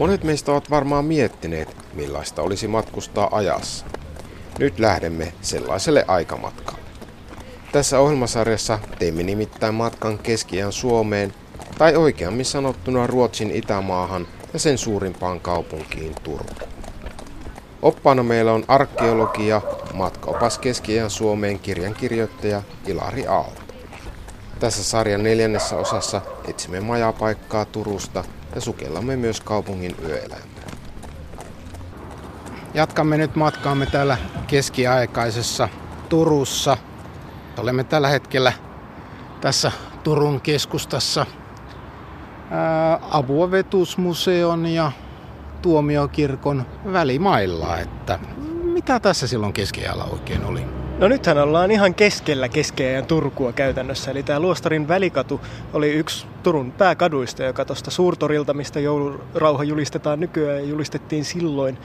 Monet meistä ovat varmaan miettineet, millaista olisi matkustaa ajassa. Nyt lähdemme sellaiselle aikamatkalle. Tässä ohjelmasarjassa teimme nimittäin matkan keskiään Suomeen, tai oikeammin sanottuna Ruotsin itämaahan ja sen suurimpaan kaupunkiin Turkuun. Oppaana meillä on arkeologia, matkaopas keskiään Suomeen kirjankirjoittaja Ilari Aalto. Tässä sarjan neljännessä osassa etsimme majapaikkaa Turusta ja sukellamme myös kaupungin yöelämää. Jatkamme nyt matkaamme täällä keskiaikaisessa Turussa. Olemme tällä hetkellä tässä Turun keskustassa Avuovetusmuseon ja tuomiokirkon välimailla. Että mitä tässä silloin keskiajalla oikein oli? No nythän ollaan ihan keskellä keskeajan Turkua käytännössä. Eli tämä Luostarin välikatu oli yksi Turun pääkaduista, joka tuosta suurtorilta, mistä joulurauha julistetaan nykyään ja julistettiin silloin,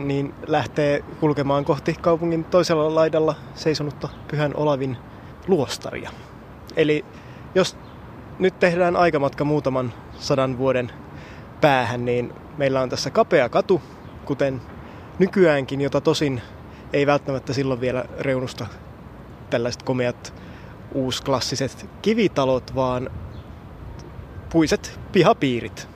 niin lähtee kulkemaan kohti kaupungin toisella laidalla seisonutta Pyhän Olavin luostaria. Eli jos nyt tehdään aikamatka muutaman sadan vuoden päähän, niin meillä on tässä kapea katu, kuten nykyäänkin, jota tosin ei välttämättä silloin vielä reunusta tällaiset komeat uusklassiset kivitalot, vaan puiset pihapiirit.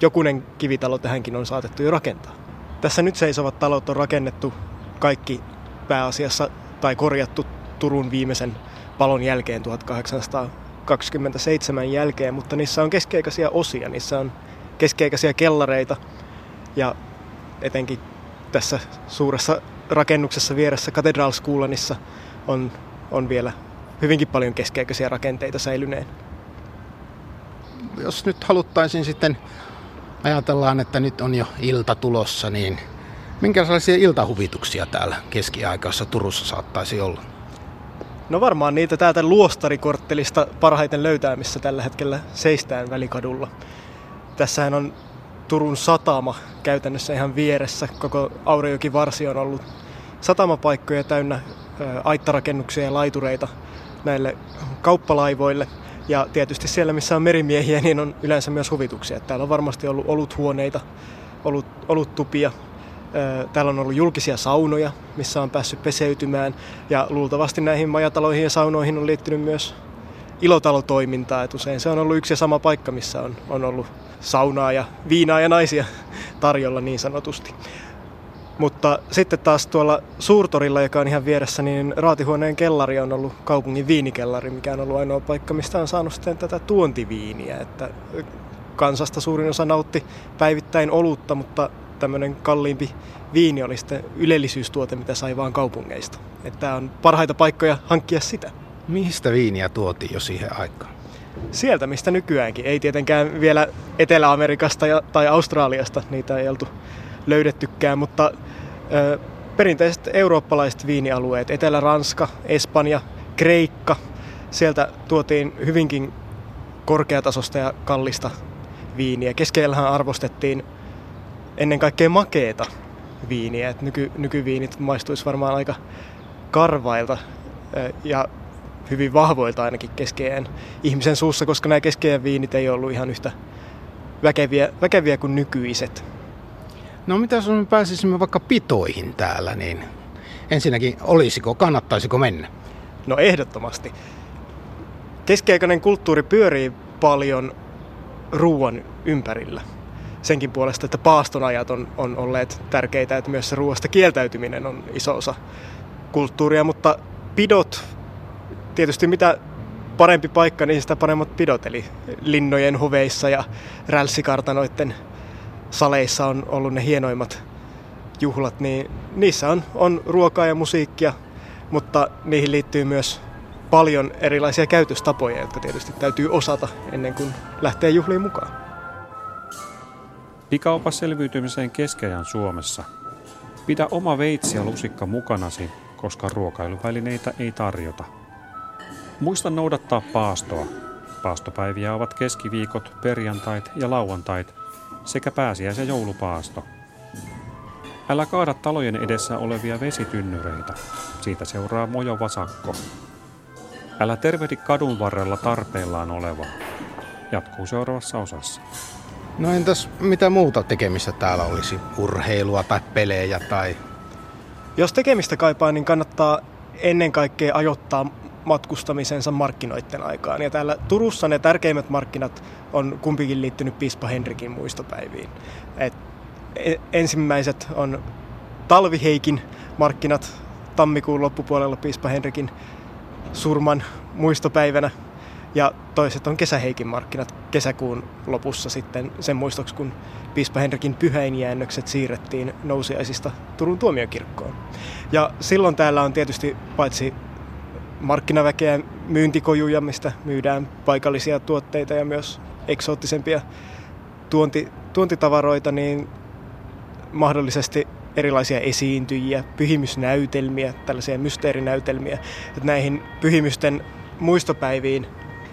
Jokunen kivitalo tähänkin on saatettu jo rakentaa. Tässä nyt seisovat talot on rakennettu kaikki pääasiassa tai korjattu Turun viimeisen palon jälkeen 1827 jälkeen, mutta niissä on keskiaikaisia osia. Niissä on keskiaikaisia kellareita ja etenkin tässä suuressa rakennuksessa vieressä Cathedral Schoolanissa on, on vielä hyvinkin paljon keskiaikaisia rakenteita säilyneen. Jos nyt haluttaisiin sitten, ajatellaan, että nyt on jo ilta tulossa, niin minkälaisia iltahuvituksia täällä keskiaikaisessa Turussa saattaisi olla? No varmaan niitä täältä luostarikorttelista parhaiten löytää, missä tällä hetkellä seistään välikadulla. Tässähän on Turun satama käytännössä ihan vieressä. Koko Aurajoki varsi on ollut satamapaikkoja täynnä aittarakennuksia ja laitureita näille kauppalaivoille. Ja tietysti siellä, missä on merimiehiä, niin on yleensä myös huvituksia. Täällä on varmasti ollut oluthuoneita, olut, oluttupia. Täällä on ollut julkisia saunoja, missä on päässyt peseytymään. Ja luultavasti näihin majataloihin ja saunoihin on liittynyt myös ilotalotoimintaa. Et usein se on ollut yksi ja sama paikka, missä on, on ollut saunaa ja viinaa ja naisia tarjolla niin sanotusti. Mutta sitten taas tuolla Suurtorilla, joka on ihan vieressä, niin raatihuoneen kellari on ollut kaupungin viinikellari, mikä on ollut ainoa paikka, mistä on saanut sitten tätä tuontiviiniä. Että kansasta suurin osa nautti päivittäin olutta, mutta tämmöinen kalliimpi viini oli sitten ylellisyystuote, mitä sai vaan kaupungeista. Että on parhaita paikkoja hankkia sitä. Mistä viiniä tuotiin jo siihen aikaan? Sieltä, mistä nykyäänkin. Ei tietenkään vielä Etelä-Amerikasta tai Australiasta, niitä ei oltu löydettykään, mutta ö, perinteiset eurooppalaiset viinialueet, Etelä-Ranska, Espanja, Kreikka, sieltä tuotiin hyvinkin korkeatasosta ja kallista viiniä. Keskellähän arvostettiin ennen kaikkea makeeta viiniä, että nyky, nykyviinit maistuisi varmaan aika karvailta ja hyvin vahvoilta ainakin keskeään ihmisen suussa, koska nämä keskeään viinit ei ollut ihan yhtä väkeviä, väkeviä kuin nykyiset. No mitä jos me pääsisimme vaikka pitoihin täällä, niin ensinnäkin olisiko, kannattaisiko mennä? No ehdottomasti. Keskiaikainen kulttuuri pyörii paljon ruoan ympärillä. Senkin puolesta, että paastonajat on, on olleet tärkeitä, että myös se ruoasta kieltäytyminen on iso osa kulttuuria, mutta pidot, tietysti mitä parempi paikka, niin sitä paremmat pidot, eli linnojen huveissa ja rälssikartanoiden saleissa on ollut ne hienoimmat juhlat, niin niissä on, on ruokaa ja musiikkia, mutta niihin liittyy myös paljon erilaisia käytöstapoja, jotka tietysti täytyy osata ennen kuin lähtee juhliin mukaan. Pikaupas selviytymiseen keskeään Suomessa. Pidä oma veitsi ja lusikka mukanasi, koska ruokailuvälineitä ei tarjota. Muista noudattaa paastoa. Paastopäiviä ovat keskiviikot, perjantait ja lauantait – sekä pääsiäis- ja joulupaasto. Älä kaada talojen edessä olevia vesitynnyreitä. Siitä seuraa mojo vasakko. Älä tervehdi kadun varrella tarpeellaan olevaa. Jatkuu seuraavassa osassa. No entäs mitä muuta tekemistä täällä olisi? Urheilua tai pelejä tai... Jos tekemistä kaipaa, niin kannattaa ennen kaikkea ajoittaa matkustamisensa markkinoiden aikaan. Ja täällä Turussa ne tärkeimmät markkinat on kumpikin liittynyt Piispa Henrikin muistopäiviin. Et e, ensimmäiset on Talviheikin markkinat tammikuun loppupuolella Piispa Henrikin surman muistopäivänä. Ja toiset on kesäheikin markkinat kesäkuun lopussa sitten sen muistoksi, kun Piispa Henrikin pyhäinjäännökset siirrettiin nousiaisista Turun tuomiokirkkoon. Ja silloin täällä on tietysti paitsi markkinaväkeä, myyntikojuja, mistä myydään paikallisia tuotteita ja myös eksoottisempia tuonti, tuontitavaroita, niin mahdollisesti erilaisia esiintyjiä, pyhimysnäytelmiä, tällaisia mysteerinäytelmiä. Että näihin pyhimysten muistopäiviin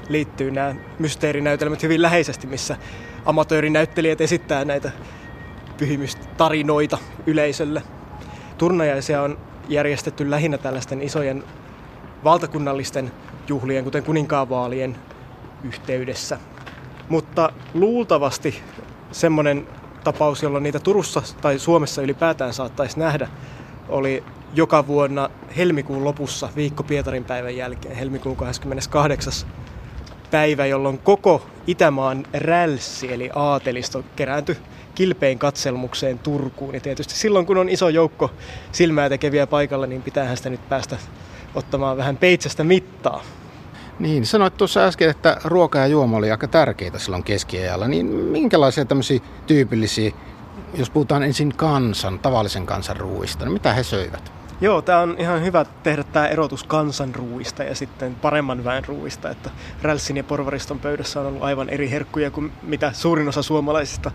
liittyy nämä mysteerinäytelmät hyvin läheisesti, missä amatöörinäyttelijät esittää näitä pyhimystarinoita yleisölle. Turnajaisia on järjestetty lähinnä tällaisten isojen valtakunnallisten juhlien, kuten kuninkaanvaalien yhteydessä. Mutta luultavasti semmoinen tapaus, jolloin niitä Turussa tai Suomessa ylipäätään saattaisi nähdä, oli joka vuonna helmikuun lopussa, viikko Pietarin päivän jälkeen, helmikuun 28. päivä, jolloin koko Itämaan rälssi eli aatelisto kerääntyi kilpein katselmukseen Turkuun. Ja tietysti silloin, kun on iso joukko silmää tekeviä paikalla, niin pitäähän sitä nyt päästä ottamaan vähän peitsestä mittaa. Niin, sanoit tuossa äsken, että ruoka ja juoma oli aika tärkeitä silloin keskiajalla. Niin minkälaisia tämmöisiä tyypillisiä, jos puhutaan ensin kansan, tavallisen kansan ruuista, niin mitä he söivät? Joo, tämä on ihan hyvä tehdä tämä erotus kansanruuista ja sitten paremman väen ruuista, että Rälssin ja Porvariston pöydässä on ollut aivan eri herkkuja kuin mitä suurin osa suomalaisista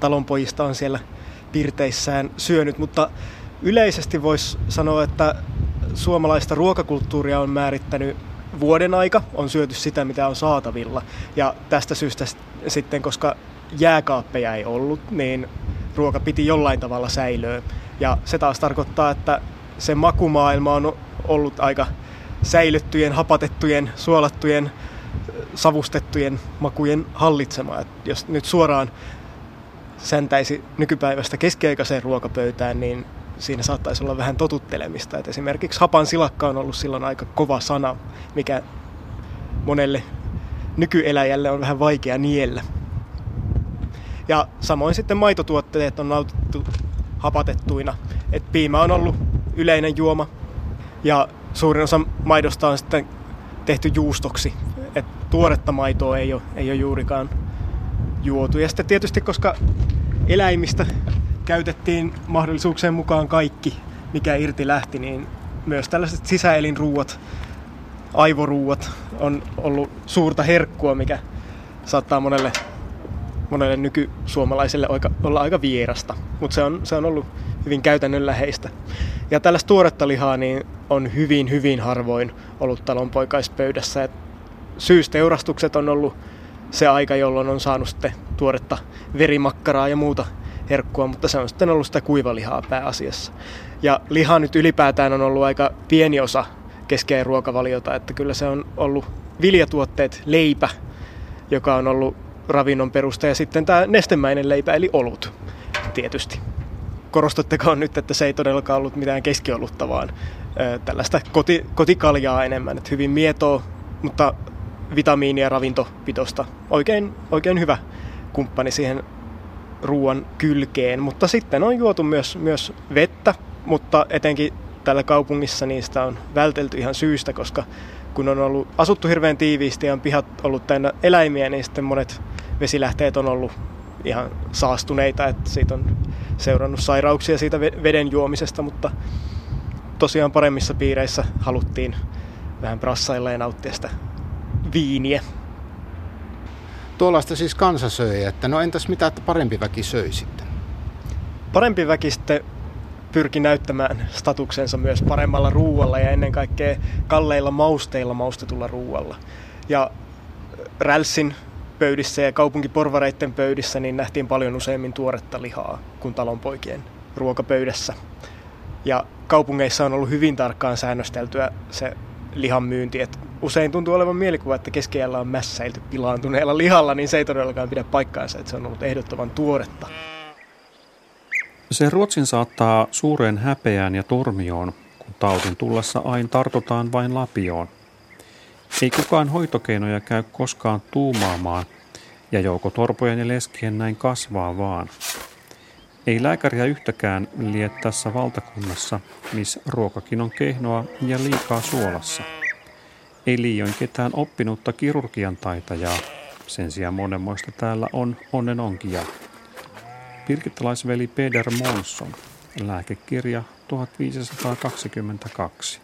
talonpojista on siellä pirteissään syönyt, mutta yleisesti voisi sanoa, että suomalaista ruokakulttuuria on määrittänyt vuoden aika, on syöty sitä, mitä on saatavilla. Ja tästä syystä sitten, koska jääkaappeja ei ollut, niin ruoka piti jollain tavalla säilöä. Ja se taas tarkoittaa, että se makumaailma on ollut aika säilyttyjen, hapatettujen, suolattujen, savustettujen makujen hallitsema. Et jos nyt suoraan säntäisi nykypäivästä keskiaikaiseen ruokapöytään, niin siinä saattaisi olla vähän totuttelemista. Et esimerkiksi hapan silakka on ollut silloin aika kova sana, mikä monelle nykyeläjälle on vähän vaikea niellä. Ja samoin sitten maitotuotteet on nautittu hapatettuina. Et piimä on ollut yleinen juoma ja suurin osa maidosta on sitten tehty juustoksi. Et tuoretta maitoa ei ole, ei ole juurikaan juotu. Ja sitten tietysti, koska eläimistä käytettiin mahdollisuuksien mukaan kaikki, mikä irti lähti, niin myös tällaiset sisäelinruuat, aivoruuat on ollut suurta herkkua, mikä saattaa monelle, monelle nykysuomalaiselle olla aika vierasta, mutta se on, se on ollut hyvin käytännönläheistä. Ja tällaista tuoretta lihaa niin on hyvin, hyvin harvoin ollut talonpoikaispöydässä. Et syysteurastukset on ollut se aika, jolloin on saanut sitten tuoretta verimakkaraa ja muuta herkkua, mutta se on sitten ollut sitä kuivalihaa pääasiassa. Ja liha nyt ylipäätään on ollut aika pieni osa keskeä ruokavaliota, että kyllä se on ollut viljatuotteet, leipä, joka on ollut ravinnon perusta, ja sitten tämä nestemäinen leipä, eli olut, tietysti. Korostatteko nyt, että se ei todellakaan ollut mitään keskiolutta, vaan ö, tällaista koti, kotikaljaa enemmän, että hyvin mietoa, mutta vitamiini- ja ravintopitosta. Oikein, oikein hyvä kumppani siihen ruoan kylkeen, mutta sitten on juotu myös, myös vettä, mutta etenkin tällä kaupungissa niistä on vältelty ihan syystä, koska kun on ollut asuttu hirveän tiiviisti ja on pihat ollut täynnä eläimiä, niin sitten monet vesilähteet on ollut ihan saastuneita, että siitä on seurannut sairauksia siitä veden juomisesta, mutta tosiaan paremmissa piireissä haluttiin vähän brassailla ja nauttia sitä viiniä. Tuollaista siis kansa söi, että no entäs mitä että parempi väki söi sitten? Parempi väki sitten pyrki näyttämään statuksensa myös paremmalla ruualla ja ennen kaikkea kalleilla mausteilla maustetulla ruualla. Ja rälssin pöydissä ja kaupunkiporvareiden pöydissä niin nähtiin paljon useammin tuoretta lihaa kuin talonpoikien ruokapöydässä. Ja kaupungeissa on ollut hyvin tarkkaan säännösteltyä se lihan myynti, että usein tuntuu olevan mielikuva, että keskiajalla on mässäilty pilaantuneella lihalla, niin se ei todellakaan pidä paikkaansa, että se on ollut ehdottoman tuoretta. Se Ruotsin saattaa suureen häpeään ja turmioon, kun taudin tullessa ain tartutaan vain lapioon. Ei kukaan hoitokeinoja käy koskaan tuumaamaan, ja jouko torpojen ja leskien näin kasvaa vaan. Ei lääkäriä yhtäkään lie tässä valtakunnassa, missä ruokakin on kehnoa ja liikaa suolassa. Ei liioin ketään oppinutta kirurgian taitajaa, sen sijaan monenmoista täällä on onnen onkia. Pirkittalaisveli Peder Monson, lääkekirja 1522.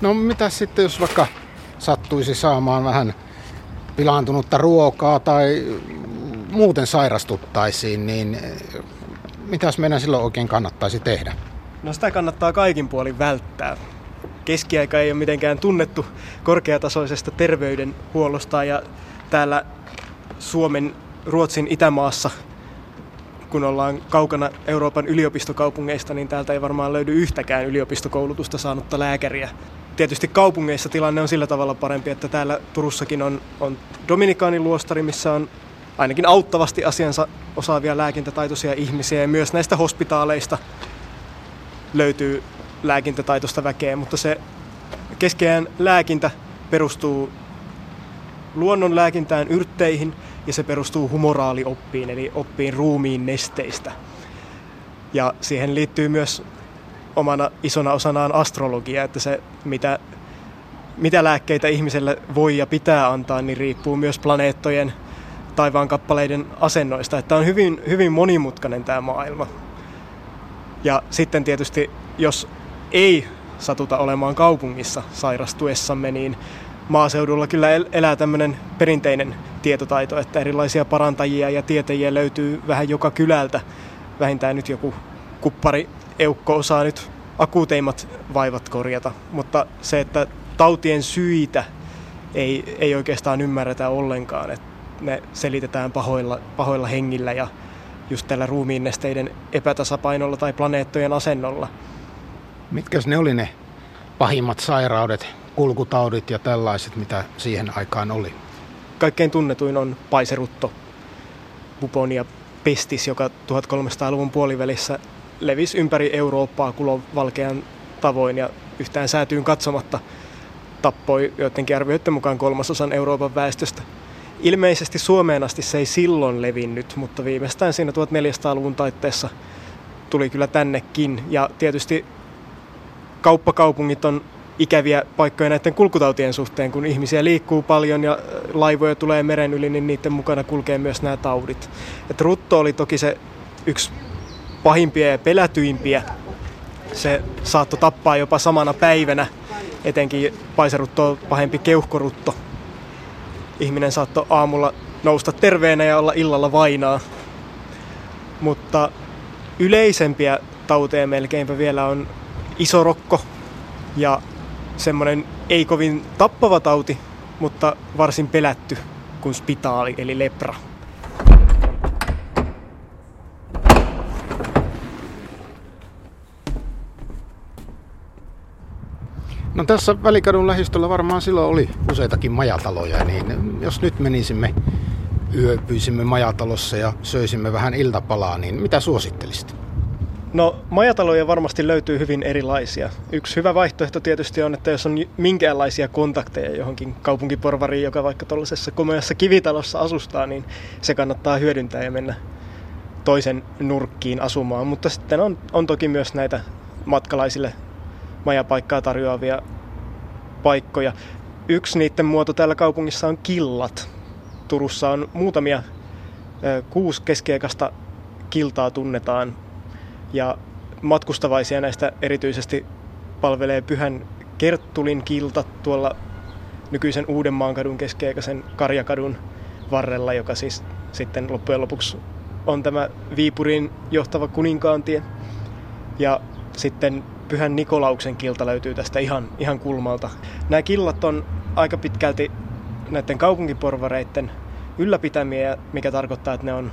No mitä sitten, jos vaikka sattuisi saamaan vähän pilaantunutta ruokaa tai muuten sairastuttaisiin, niin mitäs meidän silloin oikein kannattaisi tehdä? No sitä kannattaa kaikin puolin välttää. Keskiaika ei ole mitenkään tunnettu korkeatasoisesta terveydenhuollosta ja täällä Suomen, Ruotsin Itämaassa, kun ollaan kaukana Euroopan yliopistokaupungeista, niin täältä ei varmaan löydy yhtäkään yliopistokoulutusta saanutta lääkäriä. Tietysti kaupungeissa tilanne on sillä tavalla parempi, että täällä Turussakin on, on Dominikaanin luostari, missä on ainakin auttavasti asiansa osaavia lääkintätaitoisia ihmisiä ja myös näistä hospitaaleista löytyy lääkintätaitoista väkeä, mutta se keskeään lääkintä perustuu luonnon lääkintään yrtteihin ja se perustuu humoraalioppiin eli oppiin ruumiin nesteistä. Ja siihen liittyy myös omana isona osanaan astrologia, että se mitä, mitä lääkkeitä ihmiselle voi ja pitää antaa, niin riippuu myös planeettojen taivaan kappaleiden asennoista. Että on hyvin, hyvin monimutkainen tämä maailma. Ja sitten tietysti, jos ei satuta olemaan kaupungissa sairastuessamme, niin maaseudulla kyllä elää tämmöinen perinteinen tietotaito, että erilaisia parantajia ja tietäjiä löytyy vähän joka kylältä. Vähintään nyt joku kuppari eukko osaa nyt akuuteimmat vaivat korjata, mutta se, että tautien syitä ei, ei oikeastaan ymmärretä ollenkaan, että ne selitetään pahoilla, pahoilla hengillä ja just tällä ruumiinnesteiden epätasapainolla tai planeettojen asennolla. Mitkä ne oli ne pahimmat sairaudet, kulkutaudit ja tällaiset, mitä siihen aikaan oli? Kaikkein tunnetuin on paiserutto, buponia pestis, joka 1300-luvun puolivälissä levisi ympäri Eurooppaa kulovalkean tavoin ja yhtään säätyyn katsomatta tappoi joidenkin arvioiden mukaan kolmasosan Euroopan väestöstä. Ilmeisesti Suomeen asti se ei silloin levinnyt, mutta viimeistään siinä 1400-luvun taitteessa tuli kyllä tännekin. Ja tietysti kauppakaupungit on ikäviä paikkoja näiden kulkutautien suhteen, kun ihmisiä liikkuu paljon ja laivoja tulee meren yli, niin niiden mukana kulkee myös nämä taudit. Et rutto oli toki se yksi pahimpia ja pelätyimpiä. Se saattoi tappaa jopa samana päivänä, etenkin paiserutto on pahempi keuhkorutto. Ihminen saattoi aamulla nousta terveenä ja olla illalla vainaa. Mutta yleisempiä tauteja melkeinpä vielä on isorokko ja semmoinen ei kovin tappava tauti, mutta varsin pelätty kuin spitaali eli lepra. No tässä Välikadun lähistöllä varmaan silloin oli useitakin majataloja, niin jos nyt menisimme, yöpyisimme majatalossa ja söisimme vähän iltapalaa, niin mitä suosittelisit? No majataloja varmasti löytyy hyvin erilaisia. Yksi hyvä vaihtoehto tietysti on, että jos on minkäänlaisia kontakteja johonkin kaupunkiporvariin, joka vaikka tuollaisessa komeassa kivitalossa asustaa, niin se kannattaa hyödyntää ja mennä toisen nurkkiin asumaan. Mutta sitten on, on toki myös näitä matkalaisille majapaikkaa tarjoavia paikkoja. Yksi niiden muoto täällä kaupungissa on killat. Turussa on muutamia kuusi keskiaikaista kiltaa tunnetaan ja matkustavaisia näistä erityisesti palvelee Pyhän Kerttulin kilta tuolla nykyisen Uudenmaankadun keskiaikaisen Karjakadun varrella, joka siis sitten loppujen lopuksi on tämä Viipurin johtava kuninkaantie. Ja sitten Pyhän Nikolauksen kilta löytyy tästä ihan, ihan kulmalta. Nämä killat on aika pitkälti näiden kaupunkiporvareiden ylläpitämiä, mikä tarkoittaa, että ne on,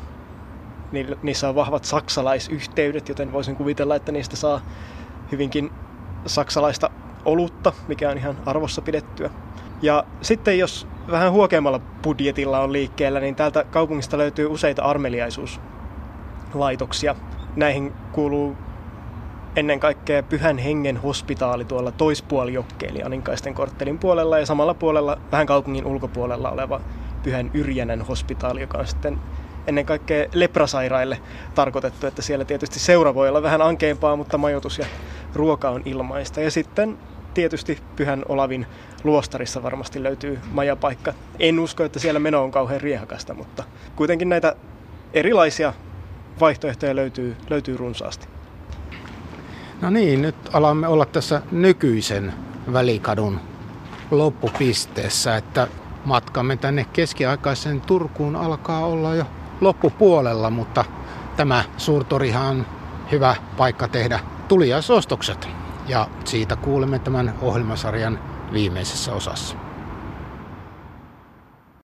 niissä on vahvat saksalaisyhteydet, joten voisin kuvitella, että niistä saa hyvinkin saksalaista olutta, mikä on ihan arvossa pidettyä. Ja sitten jos vähän huokeammalla budjetilla on liikkeellä, niin täältä kaupungista löytyy useita armeliaisuuslaitoksia. Näihin kuuluu ennen kaikkea Pyhän Hengen hospitaali tuolla toispuolijokke, eli Aninkaisten korttelin puolella, ja samalla puolella, vähän kaupungin ulkopuolella oleva Pyhän Yrjänän hospitaali, joka on sitten ennen kaikkea leprasairaille tarkoitettu, että siellä tietysti seura voi olla vähän ankeampaa, mutta majoitus ja ruoka on ilmaista. Ja sitten tietysti Pyhän Olavin luostarissa varmasti löytyy majapaikka. En usko, että siellä meno on kauhean riehakasta, mutta kuitenkin näitä erilaisia vaihtoehtoja löytyy, löytyy runsaasti. No niin, nyt alamme olla tässä nykyisen välikadun loppupisteessä, että matkamme tänne keskiaikaiseen Turkuun alkaa olla jo loppupuolella, mutta tämä suurtorihan on hyvä paikka tehdä tuliaisostokset. Ja siitä kuulemme tämän ohjelmasarjan viimeisessä osassa.